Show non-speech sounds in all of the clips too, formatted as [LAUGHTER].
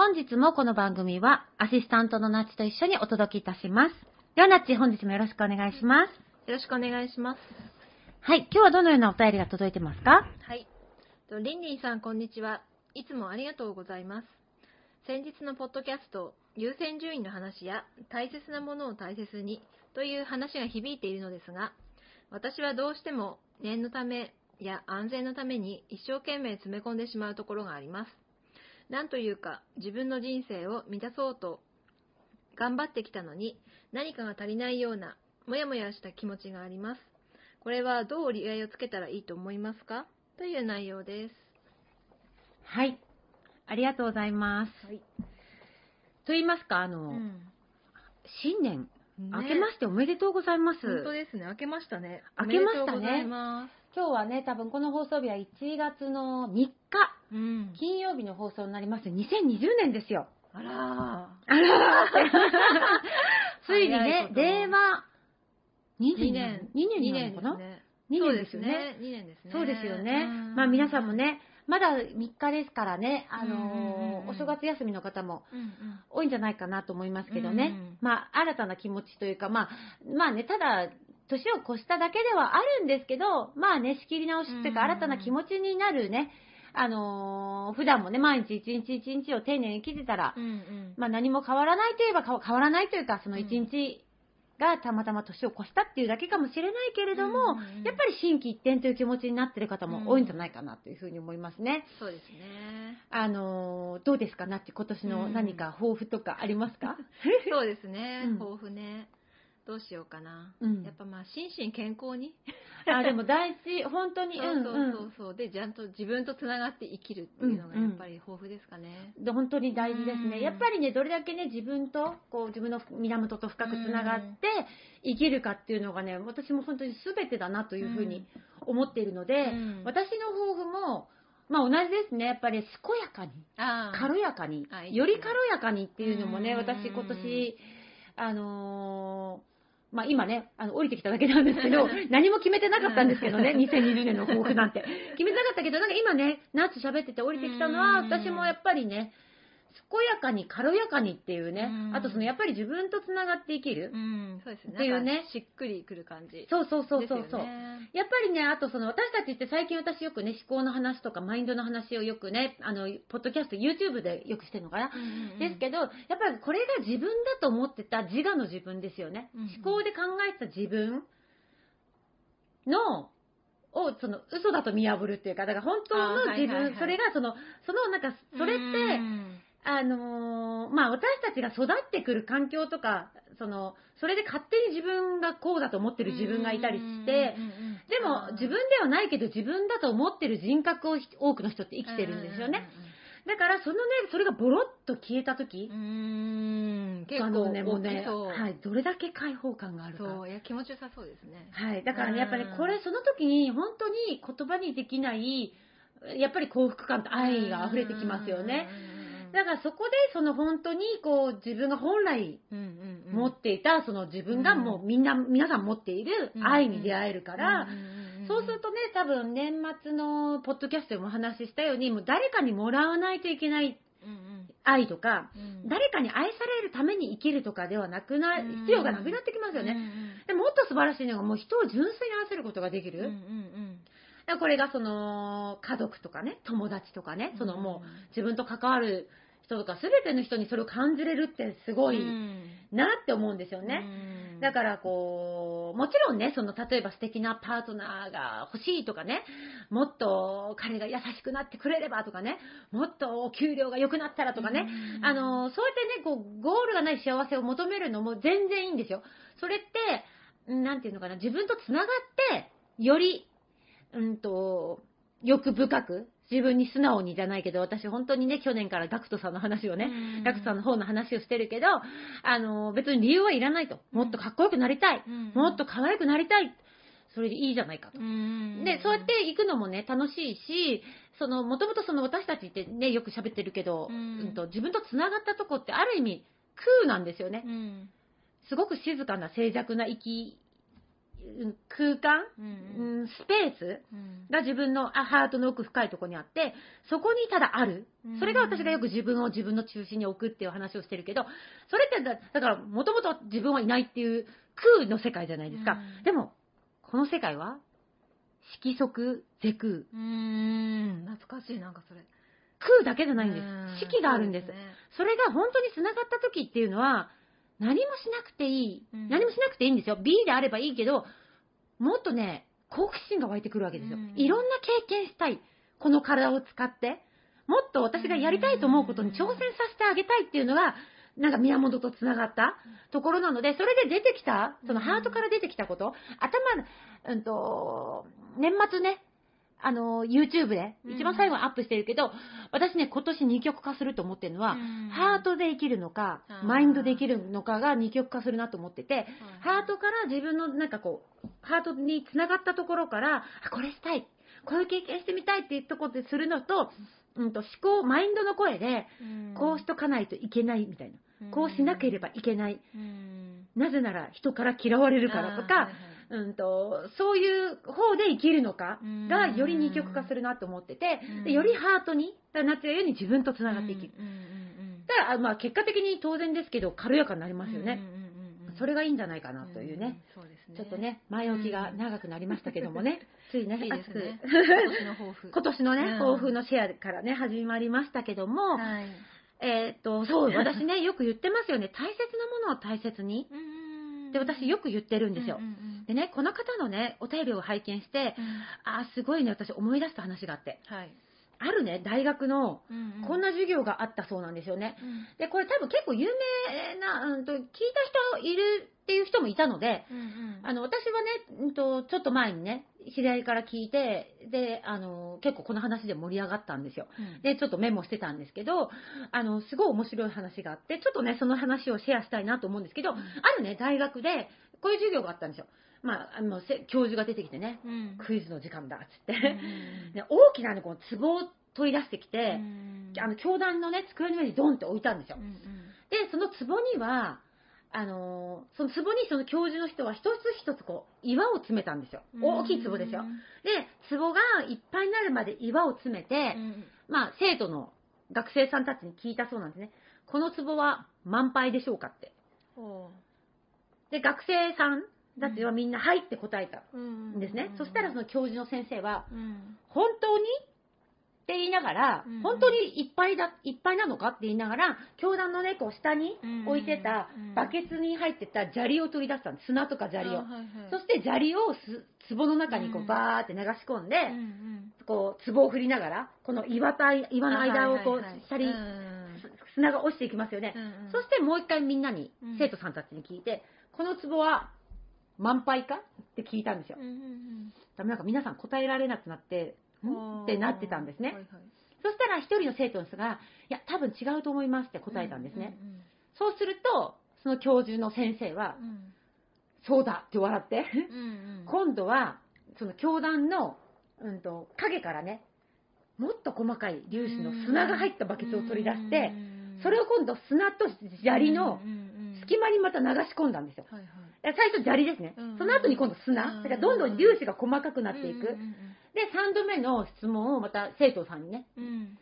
本日もこの番組はアシスタントのナッチと一緒にお届けいたします。ではナッチ、本日もよろしくお願いします。よろしくお願いします。はい、今日はどのようなお便りが届いてますか？はい。とリンリンさん、こんにちは。いつもありがとうございます。先日のポッドキャスト、優先順位の話や、大切なものを大切にという話が響いているのですが、私はどうしても念のためや安全のために一生懸命詰め込んでしまうところがあります。なんというか、自分の人生を満たそうと頑張ってきたのに、何かが足りないような、もやもやした気持ちがあります。これはどう折り合いをつけたらいいと思いますか？という内容です。はい。ありがとうございます。はい。と言いますか、あの、新年、明けましておめでとうございます。本当ですね。明けましたね。明けましたね今日はね、多分この放送日は1月の3日、うん。金曜日の放送になります。2020年ですよ。あらあらー [LAUGHS] ついにね令和2 2年年。2年2なのかな？年ですね。2そう年ですよね。2年ですね。そうですよねうん。まあ皆さんも。ね、まだ3日ですからね、あのうんーお正月休みの方も。多いんじゃないかなと思いますけどね。うんうんまあ新たな気持ちというか、まあ、まあね、ただ、年を越しただけではあるんですけど、まあね、仕切り直しというか、うんうん新たな気持ちになるね、あのー普段もね、毎日一日一日を丁寧に生きてたら、うんうん。まあ何も変わらないといえば変わらないというか、その一日がたまたま年を越したっていうだけかもしれないけれども、うんうんうんやっぱり心機一転という気持ちになってる方も多いんじゃないかなというふうに思いますね。そうですね。あのーどうですか？なって今年の何か抱負とかありますか、[LAUGHS] そうですね。うん抱負ね。どうしようかな。うん。やっぱまあ、心身健康に。[LAUGHS] あでも大事、本当に、そうそううんそうそう。で、ちゃんと自分とつながって生きるっていうのがやっぱり豊富ですかね。うん、で本当に大事ですね、うん。やっぱりね、どれだけね、自分と、こう、自分の源と深くつながって生きるかっていうのがね、私も本当に全てだなというふうに思っているので、うん。私の抱負も、まあ同じですね、やっぱり健やかに。軽やかにより軽やかにっていうのもね、うん。私今年、あのーまあ今ね、あの、降りてきただけなんですけど、[LAUGHS] 何も決めてなかったんですけどね、2020年の抱負なんて。決めてなかったけど、なんか今ね、ナーツ喋ってて降りてきたのは、うん私もやっぱりね、健やかに軽やかにっていうねう、んあとそのやっぱり自分とつながって生きるう。ん、そうですね。っていうねしっくりくる感じ。そうそうそうそうそう。ねやっぱりね、あとその私たちって最近私よくね、思考の話とかマインドの話をよくね、あの、ポッドキャスト、YouTube でよくしてるのかな？うんうんうんですけど、やっぱりこれが自分だと思ってた自我の自分ですよね。うんうん思考で考えてた自分の、を、その、嘘だと見破るっていうか、だから本当のあーはい自分、はいはいそれがその、そのなんか、それって、うんあのーまあ私たちが育ってくる環境とか、その、それで勝手に自分がこうだと思ってる自分がいたりして、でも自分ではないけど自分だと思ってる人格をひ多くの人って生きてるんですよね。。だからそのね、それがボロッと消えた時う、ん、結構ね、もうね。はい、どれだけ解放感があるか。そう、いや、気持ちよさそうですね。はい。だからね、やっぱりうんこれ、その時に本当に言葉にできない、やっぱり幸福感と愛が溢れてきますよね。。だからそこでその本当にこう自分が本来うんうんうん。持っていたその自分がもうみんな、皆さん持っている愛に出会えるから、うんうんうんうん。そうするとね、多分年末のポッドキャストでもお話ししたように、もう誰かにもらわないといけないうん愛とか、うん。うん誰かに愛されるために生きるとかではなくな、うん。必要がなくなってきますよね。でもっと素晴らしいのが、もう人を純粋に愛せることができる。うんうんうんこれがその、家族とかね、友達とかね、そのもう自分と関わる人とか、すべての人にそれを感じれるってすごいなって思うんですよね。だからこう、もちろんね、その例えば素敵なパートナーが欲しいとかね、もっと彼が優しくなってくれればとかね、もっとお給料が良くなったらとかね、あの、そうやってね、こう、ゴールがない幸せを求めるのも全然いいんですよ。それって、んなんていうのかな、自分と繋がって、より、うんと、欲深く、自分に素直にじゃないけど、私本当にね、去年からガクトさんの話をね、ガクトさんの方の話をしてるけど、あの、別に理由はいらないと。もっとかっこよくなりたい。もっと可愛くなりたい。それでいいじゃないかと。で、そうやって行くのもね、楽しいし、その、もともとその私たちってね、よく喋ってるけど、うんうんと自分と繋がったとこってある意味、空なんですよね。うんすごく静かな静寂な生き、うん空間、うんうんスペース？が自分のあハートの奥深いところにあって、そこにただある。それが私がよく自分を自分の中心に置くっていう話をしてるけど、それってだ、だから、もともと自分はいないっていう空の世界じゃないですか。うんでも、この世界は、色即是空。うん懐かしいなんかそれ空だけじゃないんでうんす。四季があるんです。それが本当に繋がった時っていうのは、何もしなくていい。うん何もしなくていいんですよ。B であればいいけど、もっとね、好奇心が湧いてくるわけですよ。うんいろんな経験したい。この体を使って。もっと私がやりたいと思うことに挑戦させてあげたいっていうのが、なんか宮本と繋がったところなので、それで出てきた、そのハートから出てきたこと、頭、うんと、年末ね、あの、YouTube で、一番最後にアップしてるけど、私ね、今年二極化すると思ってるのは、うん。ハートで生きるのかマインドで生きるのかが二極化するなと思ってて、ハートから自分のなんかこう、ハートに繋がったところから、あ、これしたい、こういう経験してみたいっていうところでするのと、うん。と思考、マインドの声で、うん。こうしとかないといけない。みたいな。こうしなければいけない。うん。なぜなら人から嫌われるからとか、うんと、そういう方で生きるのかうん。がより二極化するなと思っててうん、でよりハートに、だ夏がように自分と繋がっていきる。だから、あまあ結果的に当然ですけど、軽やかになりますよね。それがいいんじゃないかなというね。うんそうですね。ちょっとね、前置きが長くなりましたけどもね、[LAUGHS] ついね、いいですね。熱く今年の抱負。[LAUGHS] 今年のね、うん。抱負のシェアからね、始まりましたけども、はい。えーっと、そう、私ね、よく言ってますよね、大切なものを大切に。で、私よく言ってるんですようん。うんでね、この方のね、お便りを拝見して、うんあーすごいね、私思い出した話があって。はいあるね、大学の、うんうんこんな授業があったそうなんですよね。うんで、これ多分結構有名な、うんと、聞いた人いるっていう人もいたので、うんうん。あの、私はね、うんと、ちょっと前にね、知り合いから聞いて、で、あの、結構この話で盛り上がったんですよ。うん。で、ちょっとメモしてたんですけど、あの、すごい面白い話があって、ちょっとね、その話をシェアしたいなと思うんですけど、うん。あるね、大学で、こういう授業があったんですよ。まあ、あの、せ教授が出てきてね、うん。クイズの時間だ、つって。うん [LAUGHS] で大きなね、この壺を取り出してきて、うん。あの、教壇のね、机の上にドンって置いたんですよ。で、その壺には、あのーその壺にその教授の人は一つ一つこう、岩を詰めたんですよ。大きい壺ですよ。で、壺がいっぱいになるまで岩を詰めて、うんまあ、生徒の学生さんたちに聞いたそうなんですね。この壺は満杯でしょうかって。ほで、学生さんたちはみんな、はいって答えたんんですね。そしたらその教授の先生は、うん本当にって言いながら、うん。本当にいっぱいだ、いっぱいなのかって言いながら、教団のね、こう下に置いてたうん。バケツに入ってた砂利を取り出したんです。砂とか砂利を。あ。はいはい。そして砂利をす壺の中にこううん。バーって流し込んで、うんうん。こう、壺を振りながら、この岩た岩の間をこうあはいはいはい、下にうん。砂が落ちていきますよね。うんうん。そしてもう一回みんなにうん、生徒さんたちに聞いて、この壺は満杯かって聞いたんですよ。うん。なんか皆さん答えられなくなって、ってなってたんですね。はいはい。そしたら一人の生徒の人が、いや、多分違うと思いますって答えたんですね。うんうんそうすると、その教授の先生はう、ん。そうだって笑って、うんうん。今度は、その教団の、うんと、影からね、もっと細かい粒子の砂が入ったバケツを取り出して、うんそれを今度砂と砂利のうんうんうん隙間にまた流し込んだんですよ。はいはい。で最初砂利ですねうん。その後に今度う砂。んだからどんどん粒子が細かくなっていく。うんうんで、3度目の質問をまた生徒さんにね、うんうん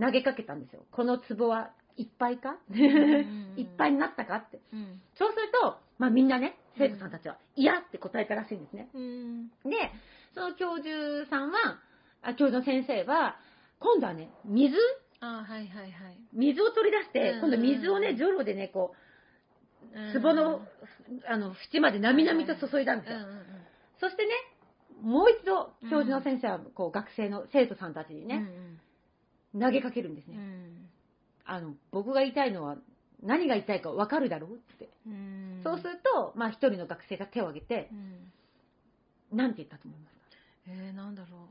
投げかけたんですよ。この壺はいっぱいか？んうん [LAUGHS] いっぱいになったかって。うんそうすると、まあみんなね、生徒さんたちは、嫌って答えたらしいんですね。うんで、その教授さんは、あ教授の先生は、今度はね、水？あはいはいはい水を取り出して、うん今度水をね、ジョロでね、こう、壺の、あの、縁までなみなみと注いだんですよ。そしてね、もう一度、教授の先生は、こう、学生の生徒さんたちにね、投げかけるんですね。うん。あの、僕が言いたいのは、何が言いたいか分かるだろうって。うん。そうすると、まあ一人の学生が手を挙げてう、ん。なんて言ったと思いますか？えー、なんだろ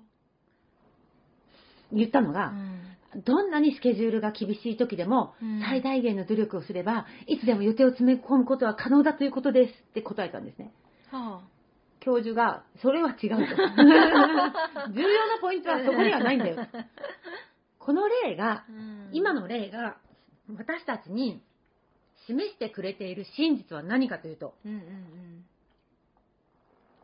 言ったのうが、うんどんなにスケジュールが厳しい時でも、うん最大限の努力をすれば、いつでも予定を詰め込むことは可能だということですって答えたんですね。は教授が、それは違うと。[LAUGHS] 重要なポイントはそこにはないんだよ。この例が、うん今の例が、私たちに示してくれている真実は何かというと、うんうんうん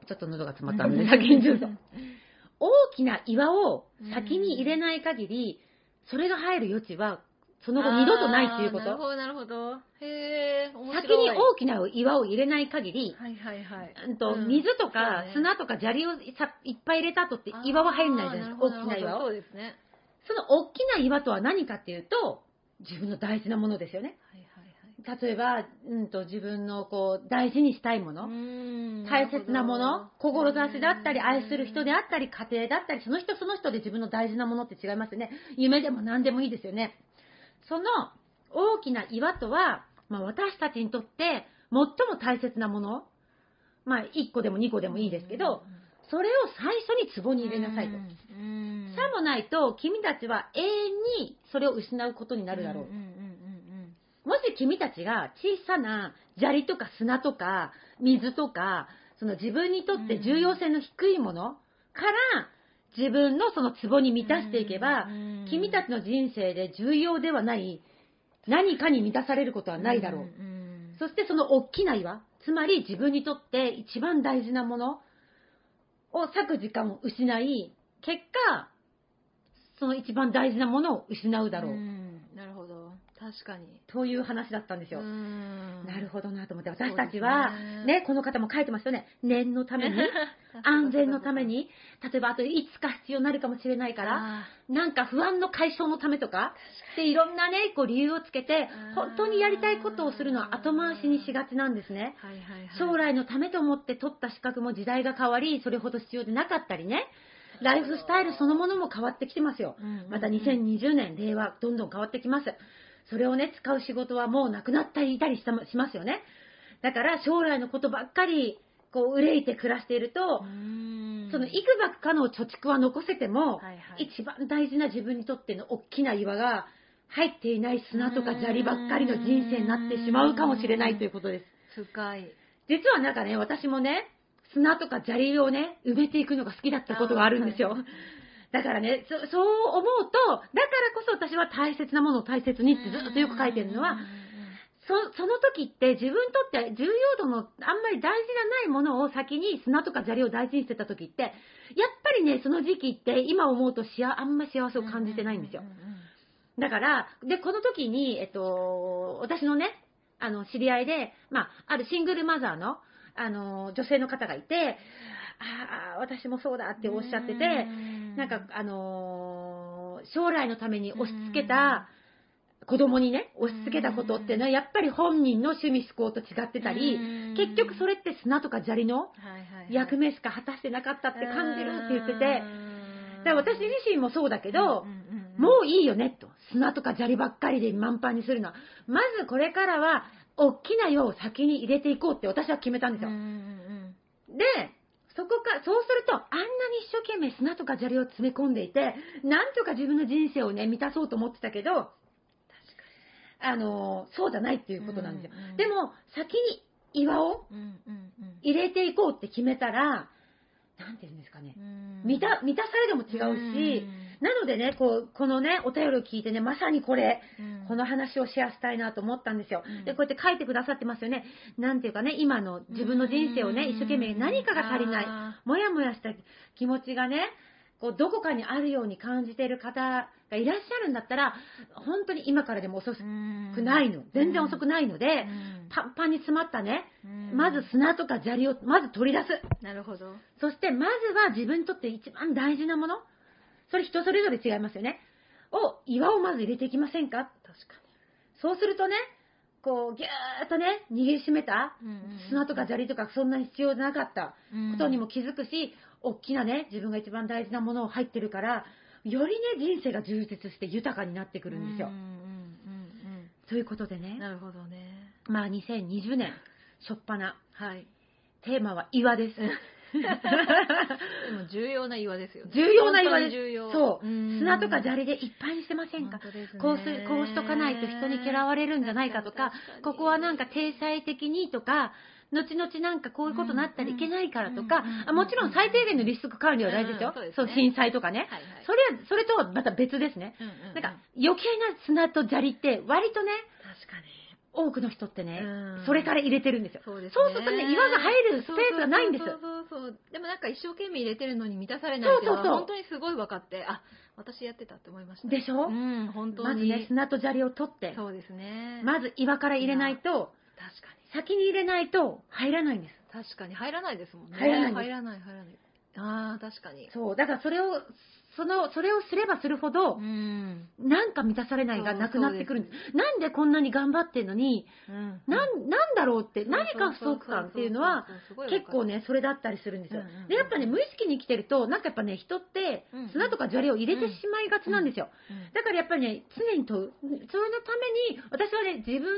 ちょっと喉が詰まったので先に言うと、[LAUGHS] 大きな岩を先に入れない限り、それが入る余地は、その後二度とないっていうこと。なるほど、なるほど。へえ。先に大きな岩を入れない限り、はいはいはい。うんとうん水とか砂とか砂利をさいっぱい入れた後って岩は入んないじゃないですか、大きな岩を。そうですね。その大きな岩とは何かっていうと、自分の大事なものですよね。はいはい例えば、うんと自分のこう大事にしたいもの、大切なもの、志だったり、愛する人であったり、家庭だったり、その人その人で自分の大事なものって違いますよね。夢でも何でもいいですよね。その大きな岩とは、まあ、私たちにとって最も大切なもの、まあ、1個でも2個でもいいですけど、それを最初に壺に入れなさいと。うんさもないと、君たちは永遠にそれを失うことになるだろう。もし君たちが小さな砂利とか砂とか水とか、その自分にとって重要性の低いものから自分のその壺に満たしていけば、うん君たちの人生で重要ではない何かに満たされることはないだろう。そしてその大きな岩、つまり自分にとって一番大事なものを割く時間を失い、結果、その一番大事なものを失うだろう。確かに。という話だったんですよ。ななるほどなと思って、私たちは、ね、この方も書いてますよね。念のために、[LAUGHS] 安全のために、例えばあといつか必要になるかもしれないから、あなんか不安の解消のためとか、で、いろんなね、こう理由をつけて本当にやりたいことをするのは後回しにしがちなんですね。ーはいはいはい。将来のためと思って取った資格も時代が変わり、それほど必要でなかったりね、ライフスタイルそのものも変わってきてますよ。また2020年、令和、どんどん変わってきます。それをね、使う仕事はもうなくなったりいたりしたしますよね。だから将来のことばっかり、こう、憂いて暮らしていると、うんそのいくばくかの貯蓄は残せても、はいはい一番大事な自分にとっての大きな岩が入っていない砂とか砂利ばっかりの人生になってしまうかもしれないということです。深い。実はなんかね、私もね、砂とか砂利をね、埋めていくのが好きだったことがあるんですよはい。だからね、そそう思うと、だからこそ私は大切なものを大切にってずっとよく書いてるのは、そその時って自分にとって重要度のあんまり大事じゃないものを先に砂とか砂利を大事にしてた時って、やっぱりね、その時期って今思うとしああんまり幸せを感じてないんですよ。だから、で、この時に、えっと、私のね、あの、知り合いで、まあ、あるシングルマザーの、あの、女性の方がいて、ああ、私もそうだっておっしゃってて、うん。なんか、あのー将来のために押し付けた、子供にね、押し付けたことってのは、やっぱり本人の趣味思考と違ってたり、結局それって砂とか砂利の役目しか果たしてなかったって感じるって言ってて、だから私自身もそうだけど、もういいよねと。砂とか砂利ばっかりで満帆にするのは。まずこれからは、大きな岩を先に入れていこうって私は決めたんですよ。で、そこか、そうすると、あんなに一生懸命砂とか砂利を詰め込んでいて、なんとか自分の人生をね、満たそうと思ってたけど、あの、そうじゃないっていうことなんですよ。うんうんでも、先に岩を入れていこうって決めたら、なんていうんですかね、うん。満た、満たされでも違うし、なのでね、こう、このね、お便りを聞いてね、まさにこれ、うん。この話をシェアしたいなと思ったんですよ。うん。で、こうやって書いてくださってますよね。なんていうかね、今の自分の人生をね、うん一生懸命何かが足りない、あもやもやした気持ちがね、こう、どこかにあるように感じている方がいらっしゃるんだったら、本当に今からでも遅くーないの。全然遅くないので、うんパンパンに詰まったね、うん。まず砂とか砂利をまず取り出す。なるほど。そして、まずは自分にとって一番大事なもの、それ人それぞれ違いますよね。を、岩をまず入れていきませんか？確かそうするとね、こう、ぎゅーっとね、握りしめた。砂とか砂利とかそんなに必要なかった。ことにも気づくし、大きなね、自分が一番大事なものを入ってるから、よりね、人生が充実して豊かになってくるんですよ。ということでうんね、なるほどね。まあ2020年、しょっぱな、はい。テーマは岩です。[LAUGHS] でも重要な岩ですよね。重要な岩です。本当に重要。そう。ん砂とか砂利でいっぱいにしてませんか？本当ですねこうす、こうしとかないと人に嫌われるんじゃないかとか、ここはなんか体裁的にとか、後々なんかこういうことになったらいけないからとかうんうん、あもちろん最低限のリスク管理は大事ですようんそうで。すねそう、震災とかね。はいはい。それは、それとはまた別ですね。うんうんうんなんか余計な砂と砂利って割とね、確かに。多くの人ってねうん、それから入れてるんですよ。そうですね。そうするとね岩が入るスペースがないんですそうそうそう。でもなんか一生懸命入れてるのに満たされないっていうのはそうそうそう本当にすごい分かって、あ、私やってたって思いました。でしょ？うん、本当に。まずね、砂と砂利を取って、そうですね。まず岩から入れないと、確かに。先に入れないと入らないんです。確かに入らないですもんね。入らない入らない、入らない。ああ、確かに。そう。だからそれを、その、それをすればするほど、ん。なんか満たされないがなくなってくるんです。なんでこんなに頑張ってんのに、うんなん、なんだろうって、何か不足感っていうのは、結構ね、ね、それだったりするんですようんうんうん。で、やっぱね、無意識に生きてると、なんかやっぱね、人ってうんうん、砂とか砂利を入れてしまいがちなんですよ。だからやっぱりね、常に問う。それのために、私はね、自分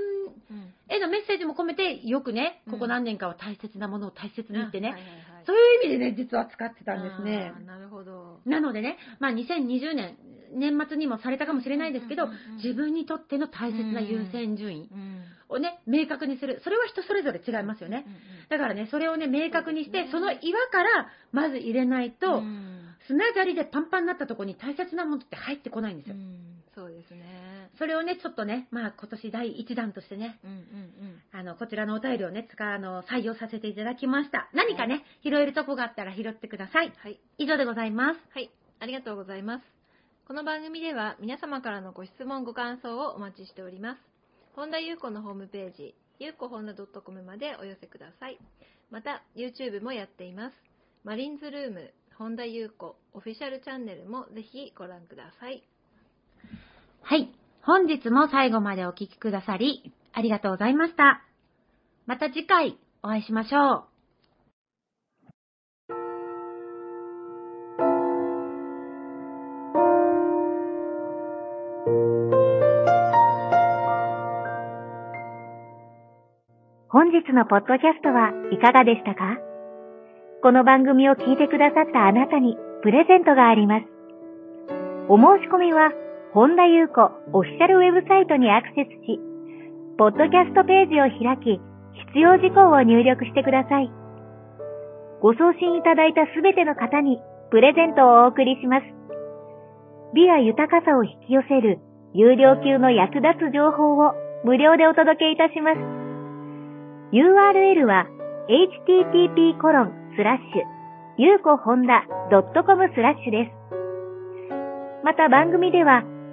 うんへのメッセージも込めて、よくね、うんここ何年かは大切なものを大切にってね、はいはいはいそういう意味でね、実は使ってたんですねなるほど。なのでね、まあ2020年、年末にもされたかもしれないですけどうんうんうんうん、自分にとっての大切な優先順位うんをね、明確にする。それは人それぞれ違いますよね。だからね、それをね、明確にして、その岩からまず入れないと、うん砂砂利でパンパンになったところに大切なものって入ってこないんですよ。うん。それをね、ちょっとね、まあ今年第1弾としてね、うんうんあの、こちらのお便りをね、使う、あの、採用させていただきました。何かね、拾えるとこがあったら拾ってください。はい。以上でございます。はい。ありがとうございます。この番組では皆様からのご質問、ご感想をお待ちしております。本田裕子のホームページ、ゆうこほんだ .com までお寄せください。また、YouTube もやっています。マリンズルーム、本田裕子オフィシャルチャンネルもぜひご覧ください。はい。本日も最後までお聞きくださり、ありがとうございました。また次回お会いしましょう。本日のポッドキャストはいかがでしたか？この番組を聞いてくださったあなたにプレゼントがあります。お申し込みは、本田裕子オフィシャルウェブサイトにアクセスし、ポッドキャストページを開き、必要事項を入力してください。ご送信いただいたすべての方にプレゼントをお送りします。美や豊かさを引き寄せる有料級の役立つ情報を無料でお届けいたします。URL は http コロンスラッシュゆうこほんだ .com スラッシュです。また番組では